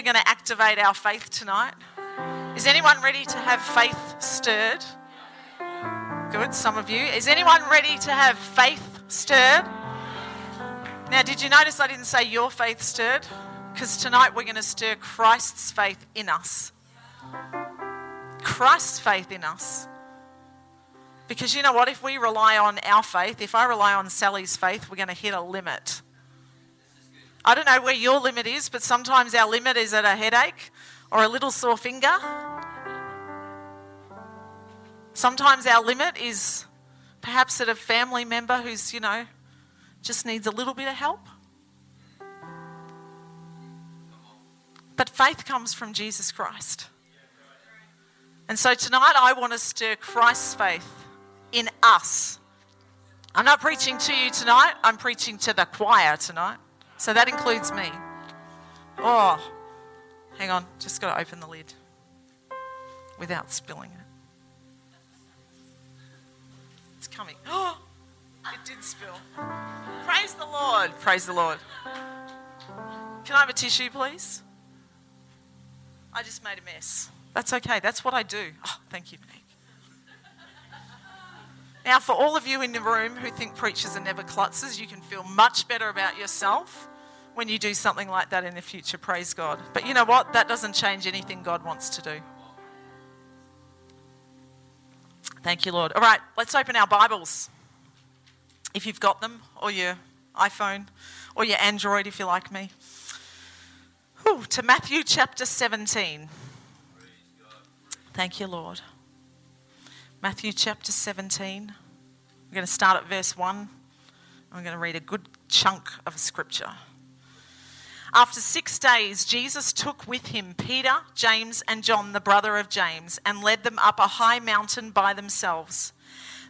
are going to activate our faith tonight. Is anyone ready to have faith stirred? Good, some of you. Is anyone ready to have faith stirred? Now, did you notice I didn't say your faith stirred? Because tonight we're going to stir Christ's faith in us. Christ's faith in us. Because you know what? If we rely on our faith, if I rely on Sally's faith, we're going to hit a limit. I don't know where your limit is, but sometimes our limit is at a headache or a little sore finger. Sometimes our limit is perhaps at a family member who's, you know, just needs a little bit of help. But faith comes from Jesus Christ. And so tonight I want to stir Christ's faith in us. I'm not preaching to you tonight, I'm preaching to the choir tonight. So that includes me. Oh, hang on, just got to open the lid without spilling it. It's coming. Oh, it did spill. Praise the Lord. Praise the Lord. Can I have a tissue, please? I just made a mess. That's okay. That's what I do. Oh, thank you. Now, for all of you in the room who think preachers are never klutzes, you can feel much better about yourself when you do something like that in the future. Praise God. But you know what? That doesn't change anything God wants to do. Thank you, Lord. All right, let's open our Bibles. If you've got them, or your iPhone, or your Android, if you like me. Whew, to Matthew chapter 17. Thank you, Lord. Matthew chapter 17. We're going to start at verse 1. I'm going to read a good chunk of scripture. After six days, Jesus took with him Peter, James, and John, the brother of James, and led them up a high mountain by themselves.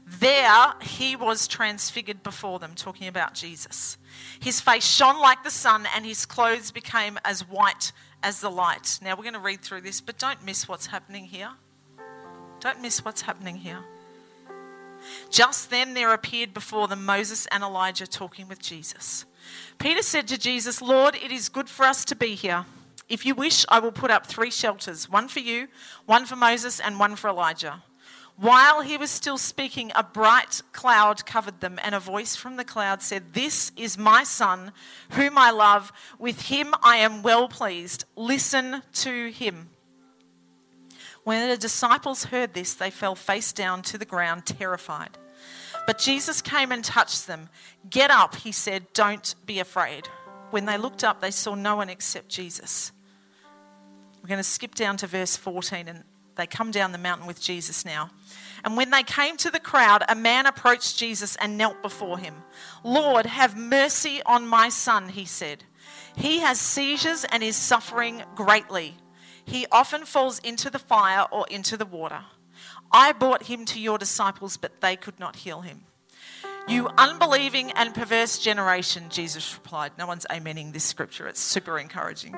There he was transfigured before them, talking about Jesus. His face shone like the sun, and his clothes became as white as the light. Now we're going to read through this, but don't miss what's happening here. Don't miss what's happening here. Just then there appeared before them Moses and Elijah talking with Jesus. Peter said to Jesus, Lord, it is good for us to be here. If you wish, I will put up three shelters one for you, one for Moses, and one for Elijah. While he was still speaking, a bright cloud covered them, and a voice from the cloud said, This is my son, whom I love. With him I am well pleased. Listen to him. When the disciples heard this, they fell face down to the ground, terrified. But Jesus came and touched them. Get up, he said, don't be afraid. When they looked up, they saw no one except Jesus. We're going to skip down to verse 14, and they come down the mountain with Jesus now. And when they came to the crowd, a man approached Jesus and knelt before him. Lord, have mercy on my son, he said. He has seizures and is suffering greatly. He often falls into the fire or into the water. I brought him to your disciples, but they could not heal him. You unbelieving and perverse generation, Jesus replied. No one's amening this scripture, it's super encouraging.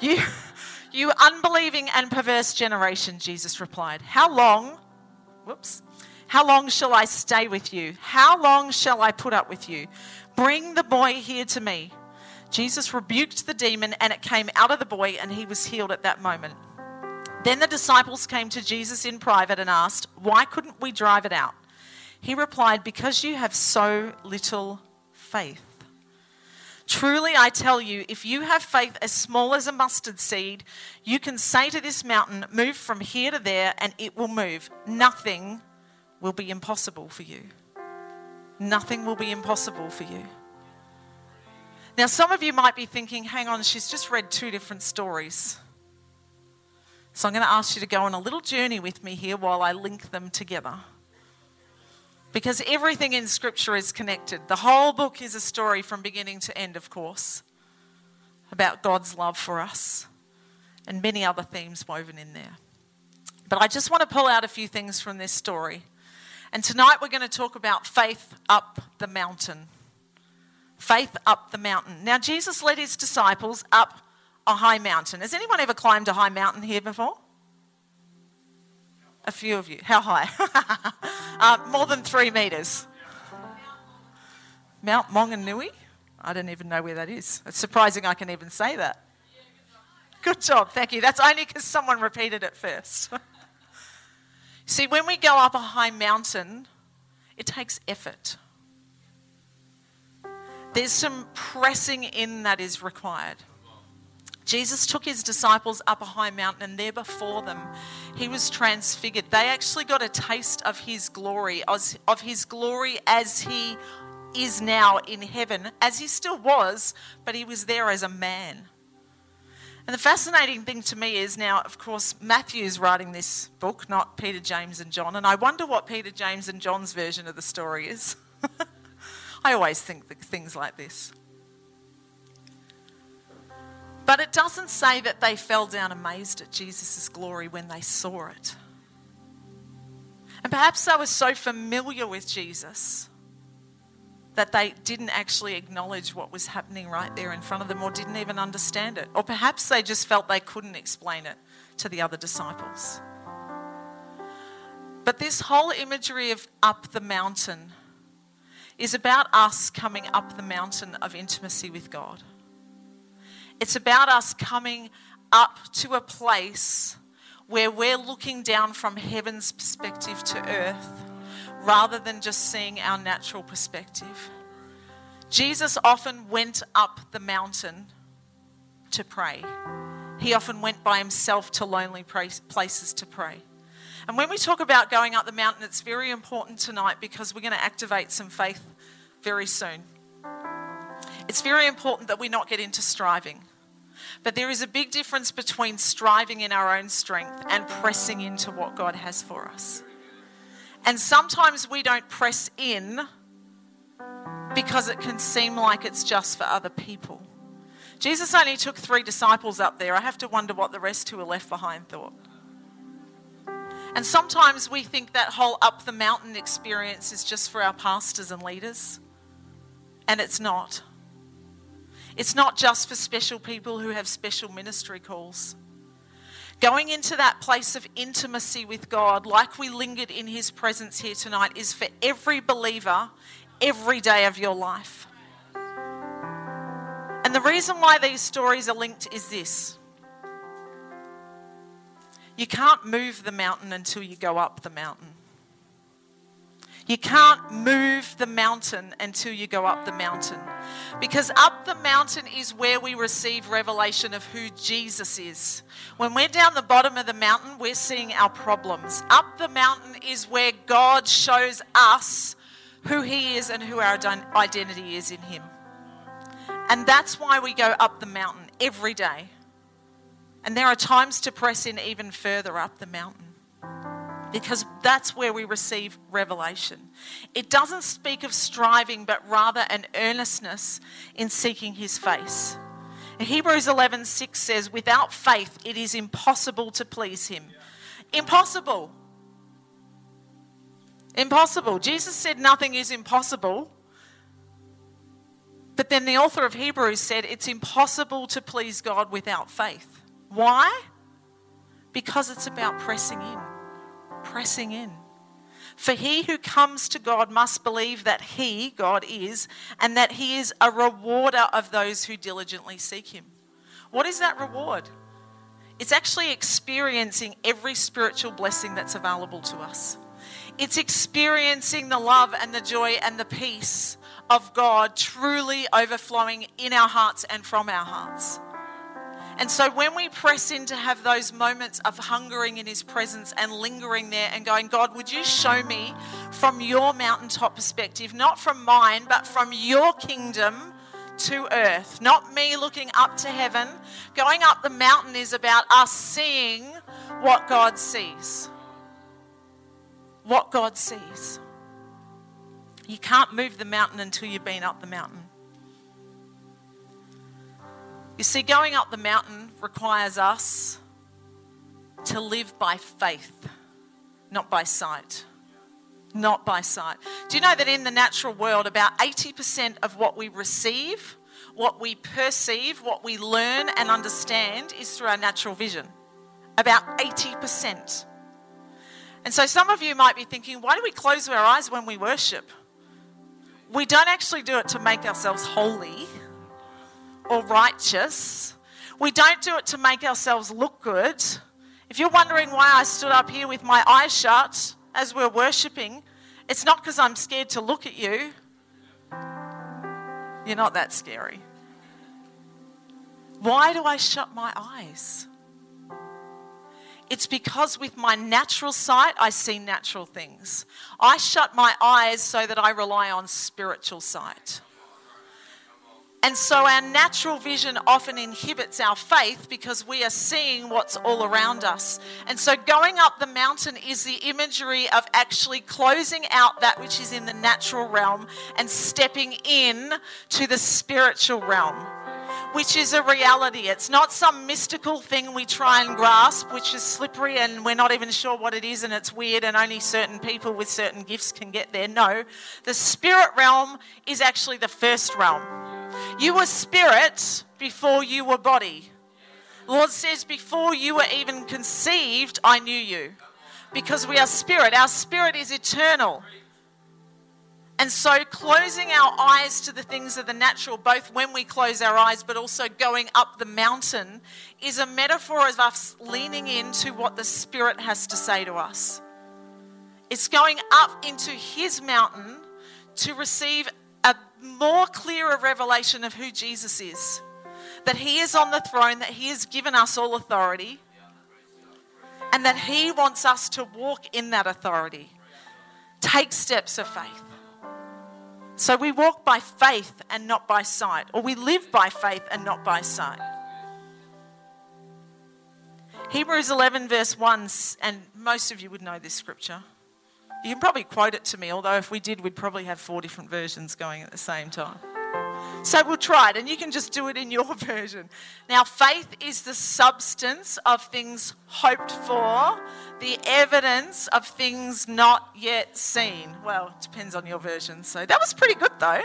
You, you unbelieving and perverse generation, Jesus replied. How long, whoops, how long shall I stay with you? How long shall I put up with you? Bring the boy here to me. Jesus rebuked the demon, and it came out of the boy, and he was healed at that moment. Then the disciples came to Jesus in private and asked, Why couldn't we drive it out? He replied, Because you have so little faith. Truly, I tell you, if you have faith as small as a mustard seed, you can say to this mountain, Move from here to there, and it will move. Nothing will be impossible for you. Nothing will be impossible for you. Now, some of you might be thinking, Hang on, she's just read two different stories. So I'm going to ask you to go on a little journey with me here while I link them together. Because everything in Scripture is connected. The whole book is a story from beginning to end, of course, about God's love for us and many other themes woven in there. But I just want to pull out a few things from this story. And tonight we're going to talk about faith up the mountain. Faith up the mountain. Now, Jesus led his disciples up a high mountain. Has anyone ever climbed a high mountain here before? A few of you. How high? uh, more than three metres. Mount Maunganui? I don't even know where that is. It's surprising I can even say that. Good job, thank you. That's only because someone repeated it first. See, when we go up a high mountain, it takes effort. There's some pressing in that is required. Jesus took his disciples up a high mountain, and there before them, he was transfigured. They actually got a taste of his glory, of his glory as he is now in heaven, as he still was, but he was there as a man. And the fascinating thing to me is now, of course, Matthew's writing this book, not Peter, James, and John. And I wonder what Peter, James, and John's version of the story is. I always think things like this. But it doesn't say that they fell down amazed at Jesus' glory when they saw it. And perhaps they were so familiar with Jesus that they didn't actually acknowledge what was happening right there in front of them or didn't even understand it. Or perhaps they just felt they couldn't explain it to the other disciples. But this whole imagery of up the mountain is about us coming up the mountain of intimacy with God. It's about us coming up to a place where we're looking down from heaven's perspective to earth rather than just seeing our natural perspective. Jesus often went up the mountain to pray. He often went by himself to lonely places to pray. And when we talk about going up the mountain, it's very important tonight because we're going to activate some faith very soon. It's very important that we not get into striving. But there is a big difference between striving in our own strength and pressing into what God has for us. And sometimes we don't press in because it can seem like it's just for other people. Jesus only took three disciples up there. I have to wonder what the rest who were left behind thought. And sometimes we think that whole up the mountain experience is just for our pastors and leaders, and it's not. It's not just for special people who have special ministry calls. Going into that place of intimacy with God, like we lingered in His presence here tonight, is for every believer every day of your life. And the reason why these stories are linked is this you can't move the mountain until you go up the mountain. You can't move the mountain until you go up the mountain. Because up the mountain is where we receive revelation of who Jesus is. When we're down the bottom of the mountain, we're seeing our problems. Up the mountain is where God shows us who He is and who our identity is in Him. And that's why we go up the mountain every day. And there are times to press in even further up the mountain because that's where we receive revelation. It doesn't speak of striving, but rather an earnestness in seeking his face. Hebrews 11:6 says, "Without faith it is impossible to please him." Impossible. Impossible. Jesus said nothing is impossible. But then the author of Hebrews said it's impossible to please God without faith. Why? Because it's about pressing in pressing in. For he who comes to God must believe that he, God, is, and that he is a rewarder of those who diligently seek him. What is that reward? It's actually experiencing every spiritual blessing that's available to us. It's experiencing the love and the joy and the peace of God truly overflowing in our hearts and from our hearts. And so when we press in to have those moments of hungering in His presence and lingering there and going, God, would you show me from your mountaintop perspective, not from mine, but from your kingdom to earth, not me looking up to heaven. Going up the mountain is about us seeing what God sees. What God sees. You can't move the mountain until you've been up the mountain. You see, going up the mountain requires us to live by faith, not by sight. Not by sight. Do you know that in the natural world, about 80% of what we receive, what we perceive, what we learn and understand is through our natural vision? About 80%. And so some of you might be thinking, why do we close our eyes when we worship? We don't actually do it to make ourselves holy or righteous. We don't do it to make ourselves look good. If you're wondering why I stood up here with my eyes shut as we're worshipping, it's not because I'm scared to look at you. You're not that scary. Why do I shut my eyes? It's because with my natural sight, I see natural things. I shut my eyes so that I rely on spiritual sight. And so our natural vision often inhibits our faith because we are seeing what's all around us. And so going up the mountain is the imagery of actually closing out that which is in the natural realm and stepping in to the spiritual realm which is a reality. It's not some mystical thing we try and grasp, which is slippery and we're not even sure what it is and it's weird and only certain people with certain gifts can get there. No, the spirit realm is actually the first realm. You were spirit before you were body. Lord says, Before you were even conceived, I knew you. Because we are spirit. Our spirit is eternal. And so, closing our eyes to the things of the natural, both when we close our eyes, but also going up the mountain, is a metaphor of us leaning into what the Spirit has to say to us. It's going up into His mountain to receive a more clearer revelation of who Jesus is. That He is on the throne, that He has given us all authority, and that He wants us to walk in that authority. Take steps of faith. So we walk by faith and not by sight, or we live by faith and not by sight. Hebrews 11, verse 1, and most of you would know this scripture. You can probably quote it to me, although if we did, we'd probably have four different versions going at the same time. So we'll try it, and you can just do it in your version. Now, faith is the substance of things hoped for, the evidence of things not yet seen. Well, it depends on your version. So that was pretty good, though.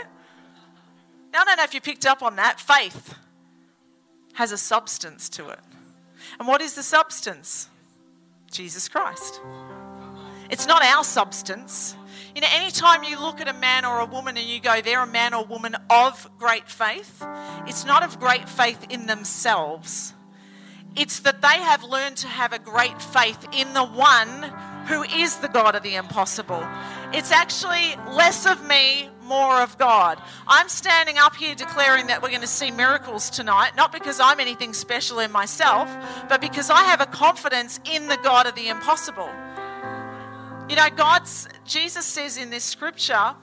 Now, I don't know if you picked up on that. Faith has a substance to it. And what is the substance? Jesus Christ. It's not our substance. You know, anytime you look at a man or a woman and you go, they're a man or woman of great faith, it's not of great faith in themselves. It's that they have learned to have a great faith in the one who is the God of the impossible. It's actually less of me, more of God. I'm standing up here declaring that we're going to see miracles tonight, not because I'm anything special in myself, but because I have a confidence in the God of the impossible. You know, God's, Jesus says in this scripture,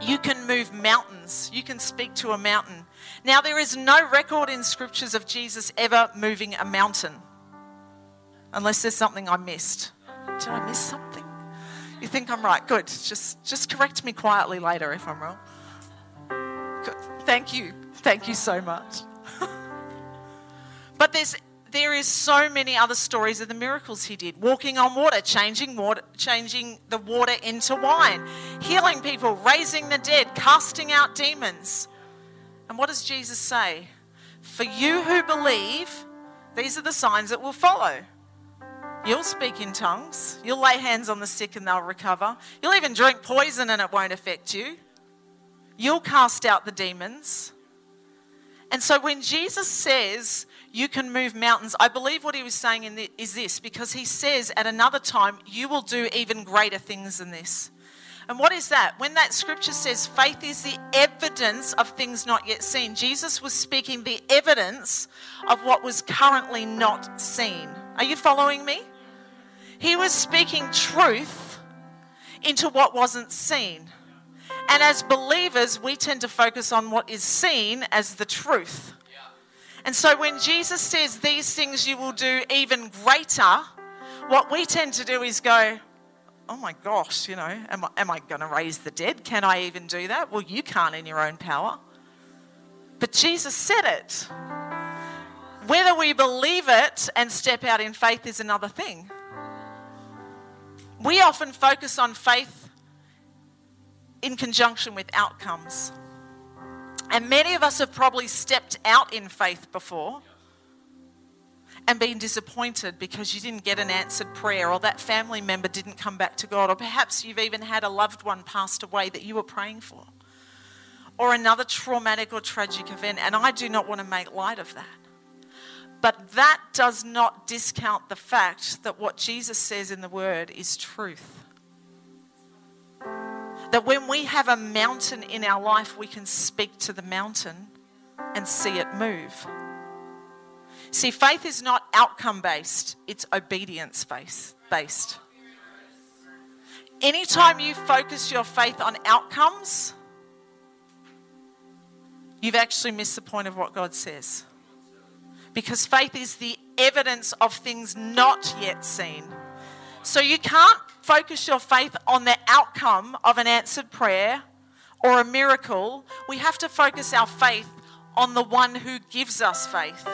you can move mountains, you can speak to a mountain. Now, there is no record in scriptures of Jesus ever moving a mountain, unless there's something I missed. Did I miss something? You think I'm right? Good. Just, just correct me quietly later if I'm wrong. Good. Thank you. Thank you so much. but there's there is so many other stories of the miracles he did. Walking on water changing water changing the water into wine healing people raising the dead casting out demons. And what does jesus say? For you who believe these are the signs that will follow. You'll speak in tongues. You'll lay hands on the sick and they'll recover. You'll even drink poison and it won't affect you. You'll cast out the demons. And so when jesus says you can move mountains. I believe what he was saying the, is this because he says at another time, you will do even greater things than this. And what is that? When that scripture says faith is the evidence of things not yet seen, Jesus was speaking the evidence of what was currently not seen. Are you following me? He was speaking truth into what wasn't seen. And as believers, we tend to focus on what is seen as the truth. And so when Jesus says these things you will do even greater, what we tend to do is go, oh my gosh, you know, am I, am I going to raise the dead? Can I even do that? Well, you can't in your own power. But Jesus said it. Whether we believe it and step out in faith is another thing. We often focus on faith in conjunction with outcomes. And many of us have probably stepped out in faith before and been disappointed because you didn't get an answered prayer or that family member didn't come back to God, or perhaps you've even had a loved one passed away that you were praying for, or another traumatic or tragic event. And I do not want to make light of that. But that does not discount the fact that what Jesus says in the Word is truth. That when we have a mountain in our life, we can speak to the mountain and see it move. See, faith is not outcome based, it's obedience based. Anytime you focus your faith on outcomes, you've actually missed the point of what God says. Because faith is the evidence of things not yet seen. So you can't focus your faith on the outcome of an answered prayer or a miracle. We have to focus our faith on the one who gives us faith.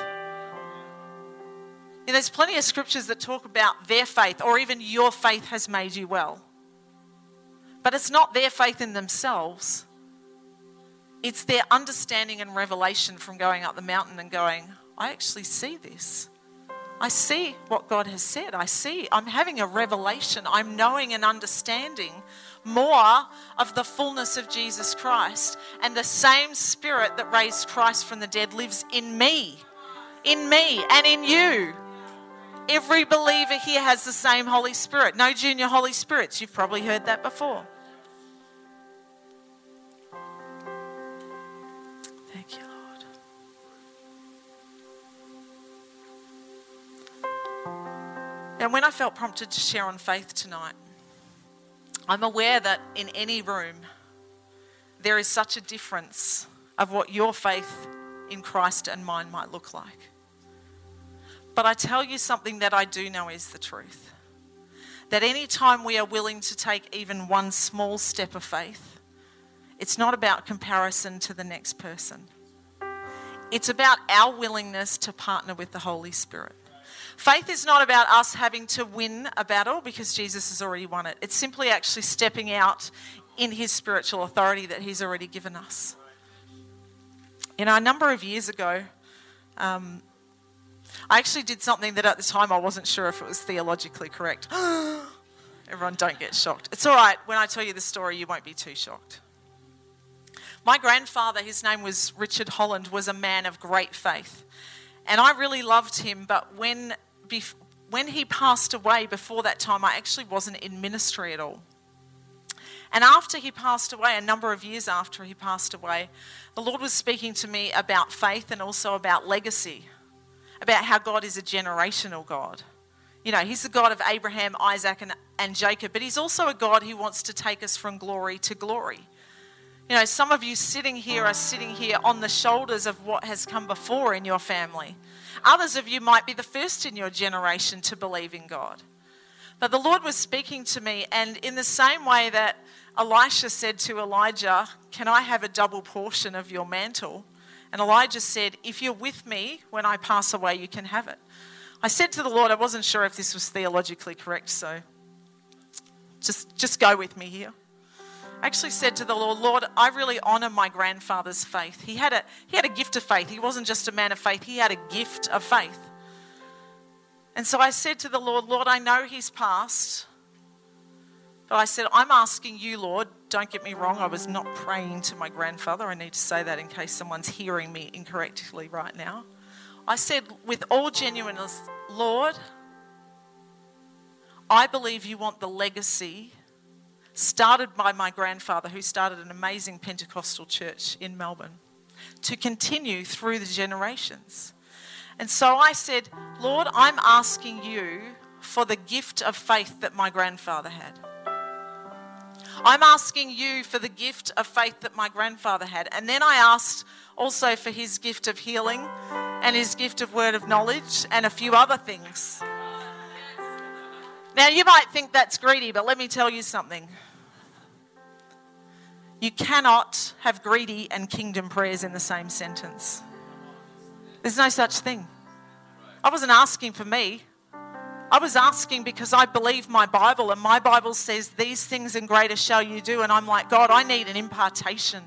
You know, there's plenty of scriptures that talk about their faith or even your faith has made you well. But it's not their faith in themselves, it's their understanding and revelation from going up the mountain and going, I actually see this. I see what God has said. I see. I'm having a revelation. I'm knowing and understanding more of the fullness of Jesus Christ. And the same spirit that raised Christ from the dead lives in me, in me, and in you. Every believer here has the same Holy Spirit. No junior Holy Spirits. You've probably heard that before. And when I felt prompted to share on faith tonight, I'm aware that in any room, there is such a difference of what your faith in Christ and mine might look like. But I tell you something that I do know is the truth. That any time we are willing to take even one small step of faith, it's not about comparison to the next person. It's about our willingness to partner with the Holy Spirit. Faith is not about us having to win a battle because Jesus has already won it. It's simply actually stepping out in his spiritual authority that he's already given us. You know, a number of years ago, um, I actually did something that at the time I wasn't sure if it was theologically correct. Everyone, don't get shocked. It's all right. When I tell you the story, you won't be too shocked. My grandfather, his name was Richard Holland, was a man of great faith. And I really loved him, but when, when he passed away before that time, I actually wasn't in ministry at all. And after he passed away, a number of years after he passed away, the Lord was speaking to me about faith and also about legacy about how God is a generational God. You know, He's the God of Abraham, Isaac, and, and Jacob, but He's also a God who wants to take us from glory to glory. You know, some of you sitting here are sitting here on the shoulders of what has come before in your family. Others of you might be the first in your generation to believe in God. But the Lord was speaking to me, and in the same way that Elisha said to Elijah, Can I have a double portion of your mantle? And Elijah said, If you're with me when I pass away, you can have it. I said to the Lord, I wasn't sure if this was theologically correct, so just, just go with me here. Actually said to the Lord, Lord, I really honor my grandfather's faith. He had, a, he had a gift of faith. He wasn't just a man of faith, he had a gift of faith. And so I said to the Lord, Lord, I know he's passed, but I said, I'm asking you, Lord, don't get me wrong, I was not praying to my grandfather. I need to say that in case someone's hearing me incorrectly right now. I said, with all genuineness, Lord, I believe you want the legacy started by my grandfather, who started an amazing Pentecostal church in Melbourne, to continue through the generations. And so I said, Lord, I'm asking you for the gift of faith that my grandfather had. I'm asking you for the gift of faith that my grandfather had. And then I asked also for his gift of healing and his gift of word of knowledge and a few other things. Now, you might think that's greedy, but let me tell you something. You cannot have greedy and kingdom prayers in the same sentence. There's no such thing. I wasn't asking for me. I was asking because I believe my Bible, and my Bible says, These things and greater shall you do. And I'm like, God, I need an impartation.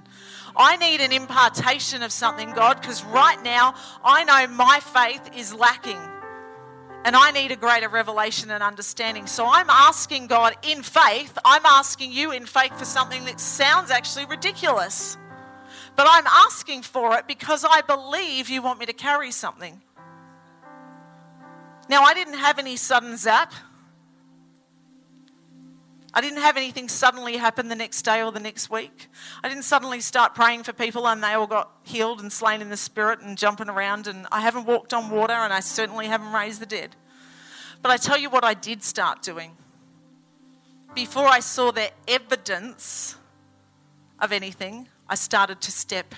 I need an impartation of something, God, because right now I know my faith is lacking. And I need a greater revelation and understanding. So I'm asking God in faith, I'm asking you in faith for something that sounds actually ridiculous. But I'm asking for it because I believe you want me to carry something. Now, I didn't have any sudden zap. I didn't have anything suddenly happen the next day or the next week. I didn't suddenly start praying for people and they all got healed and slain in the spirit and jumping around. And I haven't walked on water and I certainly haven't raised the dead. But I tell you what, I did start doing. Before I saw the evidence of anything, I started to step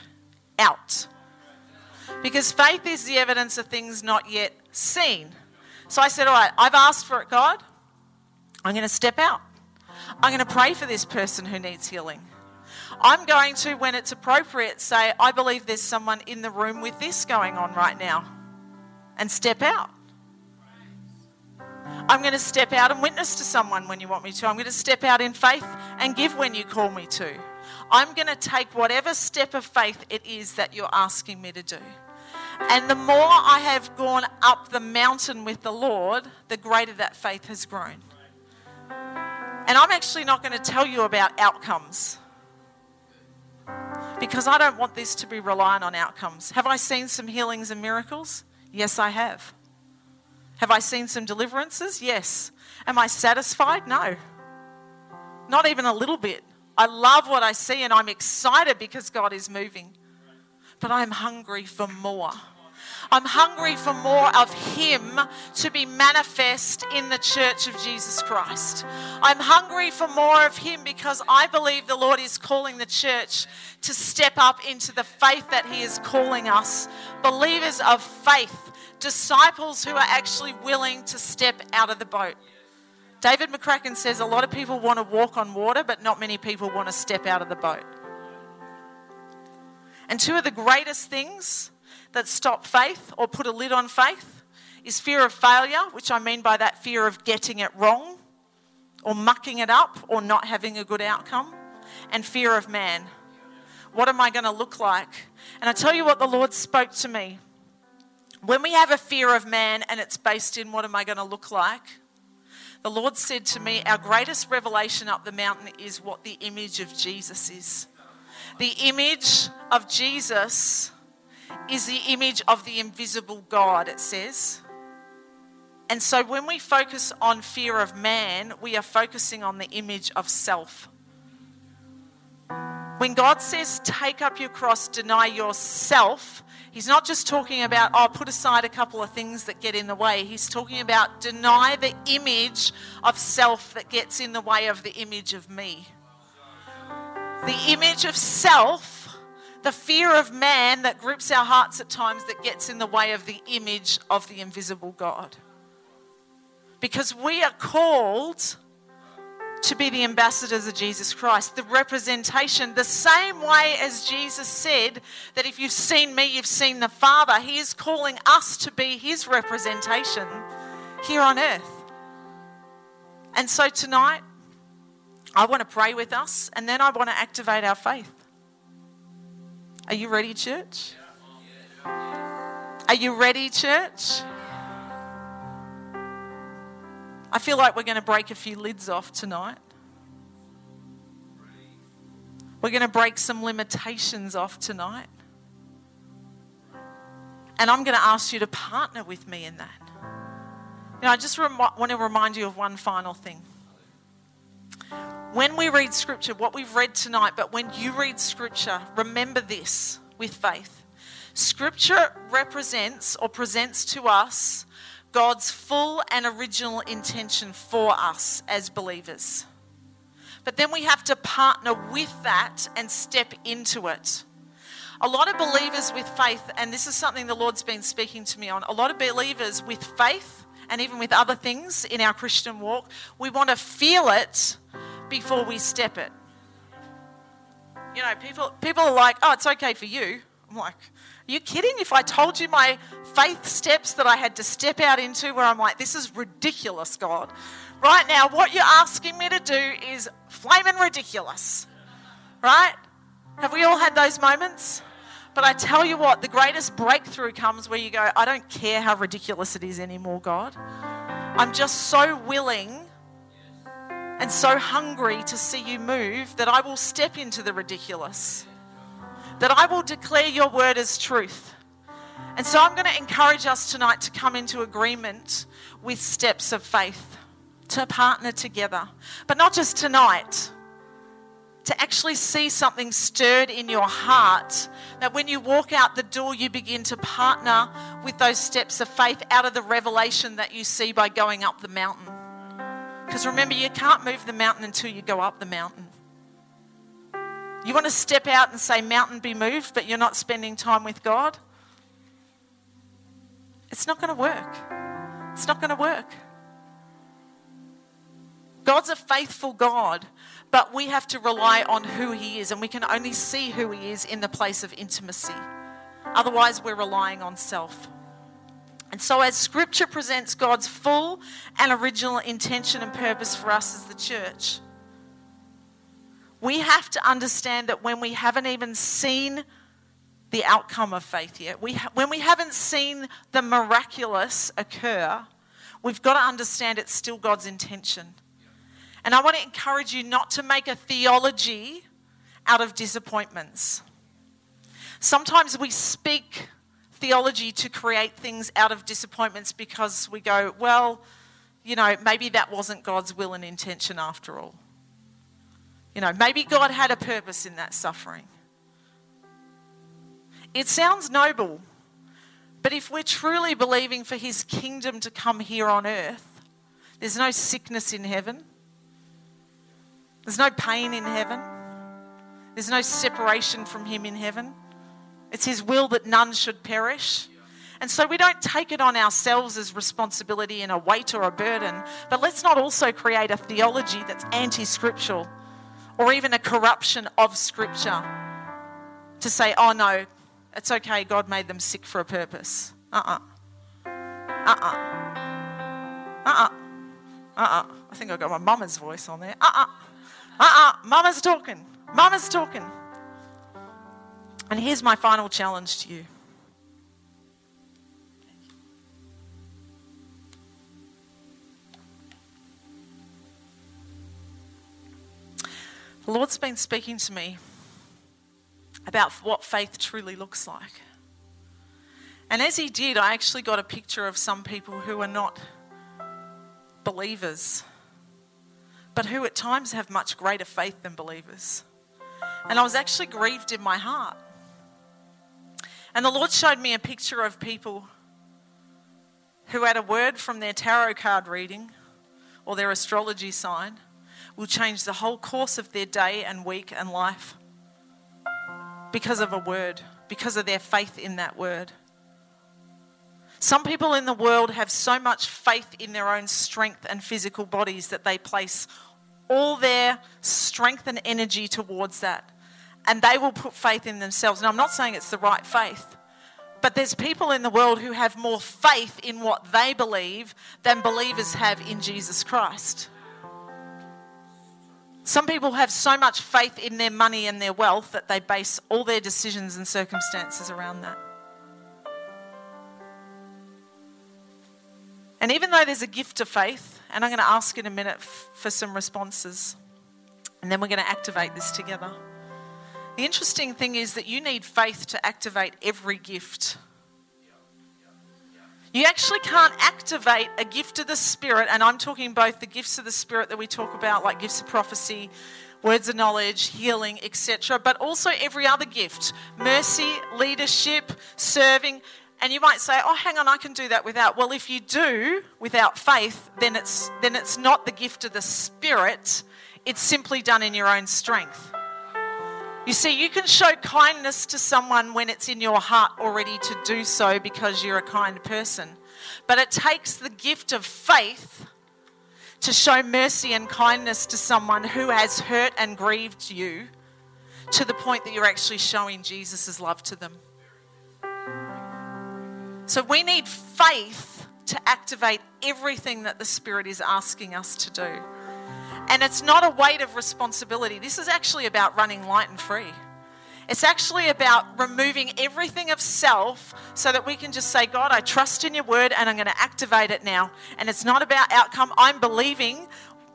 out. Because faith is the evidence of things not yet seen. So I said, All right, I've asked for it, God. I'm going to step out. I'm going to pray for this person who needs healing. I'm going to, when it's appropriate, say, I believe there's someone in the room with this going on right now, and step out. I'm going to step out and witness to someone when you want me to. I'm going to step out in faith and give when you call me to. I'm going to take whatever step of faith it is that you're asking me to do. And the more I have gone up the mountain with the Lord, the greater that faith has grown. And I'm actually not going to tell you about outcomes because I don't want this to be reliant on outcomes. Have I seen some healings and miracles? Yes, I have. Have I seen some deliverances? Yes. Am I satisfied? No. Not even a little bit. I love what I see and I'm excited because God is moving. But I'm hungry for more. I'm hungry for more of Him to be manifest in the church of Jesus Christ. I'm hungry for more of Him because I believe the Lord is calling the church to step up into the faith that He is calling us. Believers of faith, disciples who are actually willing to step out of the boat. David McCracken says a lot of people want to walk on water, but not many people want to step out of the boat. And two of the greatest things that stop faith or put a lid on faith is fear of failure, which I mean by that fear of getting it wrong or mucking it up or not having a good outcome, and fear of man. What am I going to look like? And I tell you what the Lord spoke to me. When we have a fear of man and it's based in what am I going to look like, the Lord said to me, Our greatest revelation up the mountain is what the image of Jesus is. The image of Jesus is the image of the invisible God, it says. And so when we focus on fear of man, we are focusing on the image of self. When God says, take up your cross, deny yourself, He's not just talking about, oh, put aside a couple of things that get in the way. He's talking about deny the image of self that gets in the way of the image of me. The image of self the fear of man that grips our hearts at times that gets in the way of the image of the invisible God. Because we are called to be the ambassadors of Jesus Christ, the representation, the same way as Jesus said that if you've seen me, you've seen the Father. He is calling us to be his representation here on earth. And so tonight, I want to pray with us and then I want to activate our faith. Are you ready, church? Are you ready, church? I feel like we're going to break a few lids off tonight. We're going to break some limitations off tonight. And I'm going to ask you to partner with me in that. You know, I just rem- want to remind you of one final thing when we read scripture, what we've read tonight, but when you read scripture, remember this with faith. Scripture represents or presents to us God's full and original intention for us as believers. But then we have to partner with that and step into it. A lot of believers with faith, and this is something the Lord's been speaking to me on, a lot of believers with faith and even with other things in our Christian walk, we want to feel it before we step it. You know, people, people are like, oh, it's okay for you. I'm like, are you kidding? If I told you my faith steps that I had to step out into, where I'm like, this is ridiculous, God. Right now, what you're asking me to do is flaming ridiculous. Right? Have we all had those moments? But I tell you what, the greatest breakthrough comes where you go, I don't care how ridiculous it is anymore, God. I'm just so willing and so hungry to see you move that I will step into the ridiculous, that I will declare your word as truth, And so I'm going to encourage us tonight to come into agreement with steps of faith, to partner together. But not just tonight, to actually see something stirred in your heart. That when you walk out the door, you begin to partner with those steps of faith out of the revelation that you see by going up the mountain. Because remember, you can't move the mountain until you go up the mountain. You want to step out and say, Mountain be moved, but you're not spending time with God? It's not going to work. It's not going to work. God's a faithful God, but we have to rely on who He is, and we can only see who He is in the place of intimacy. Otherwise, we're relying on self. And so, as Scripture presents God's full and original intention and purpose for us as the church, we have to understand that when we haven't even seen the outcome of faith yet, we ha- when we haven't seen the miraculous occur, we've got to understand it's still God's intention. And I want to encourage you not to make a theology out of disappointments. Sometimes we speak theology to create things out of disappointments because we go, well, you know, maybe that wasn't God's will and intention after all. You know, maybe God had a purpose in that suffering. It sounds noble, but if we're truly believing for his kingdom to come here on earth, there's no sickness in heaven, there's no pain in heaven, there's no separation from him in heaven. It's His will that none should perish. And so we don't take it on ourselves as responsibility and a weight or a burden, but let's not also create a theology that's anti scriptural or even a corruption of Scripture to say, oh no, it's okay, God made them sick for a purpose. Uh uh-uh. uh. Uh uh. Uh uh. Uh uh. I think I got my mama's voice on there. Uh uh. Uh uh. Mama's talking. Mama's talking. And here's my final challenge to you. The Lord's been speaking to me about what faith truly looks like. And as He did, I actually got a picture of some people who are not believers, but who at times have much greater faith than believers. And I was actually grieved in my heart and the Lord showed me a picture of people who had a word from their tarot card reading or their astrology sign will change the whole course of their day and week and life because of a word, because of their faith in that word. Some people in the world have so much faith in their own strength and physical bodies that they place all their strength and energy towards that and they will put faith in themselves. And I'm not saying it's the right faith, but there's people in the world who have more faith in what they believe than believers have in Jesus Christ. Some people have so much faith in their money and their wealth that they base all their decisions and circumstances around that. And even though there's a gift of faith, and I'm going to ask in a minute for some responses, and then we're going to activate this together. The interesting thing is that you need faith to activate every gift. You actually can't activate a gift of the Spirit, and I'm talking both the gifts of the Spirit that we talk about, like gifts of prophecy, words of knowledge, healing, etc., but also every other gift mercy, leadership, serving. And you might say, "Oh, hang on, I can do that without." Well, if you do without faith, then it's then it's not the gift of the Spirit. It's simply done in your own strength. You see, you can show kindness to someone when it's in your heart already to do so because you're a kind person. But it takes the gift of faith to show mercy and kindness to someone who has hurt and grieved you to the point that you're actually showing Jesus' love to them. So we need faith to activate everything that the Spirit is asking us to do. And it's not a weight of responsibility. This is actually about running light and free. It's actually about removing everything of self so that we can just say, God, I trust in your word and I'm going to activate it now. And it's not about outcome. I'm believing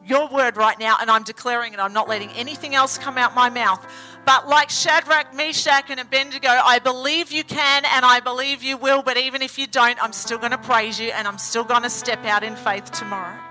your word right now and I'm declaring it. I'm not letting anything else come out my mouth. But like Shadrach, Meshach, and Abednego, I believe you can and I believe you will. But even if you don't, I'm still going to praise you and I'm still going to step out in faith tomorrow.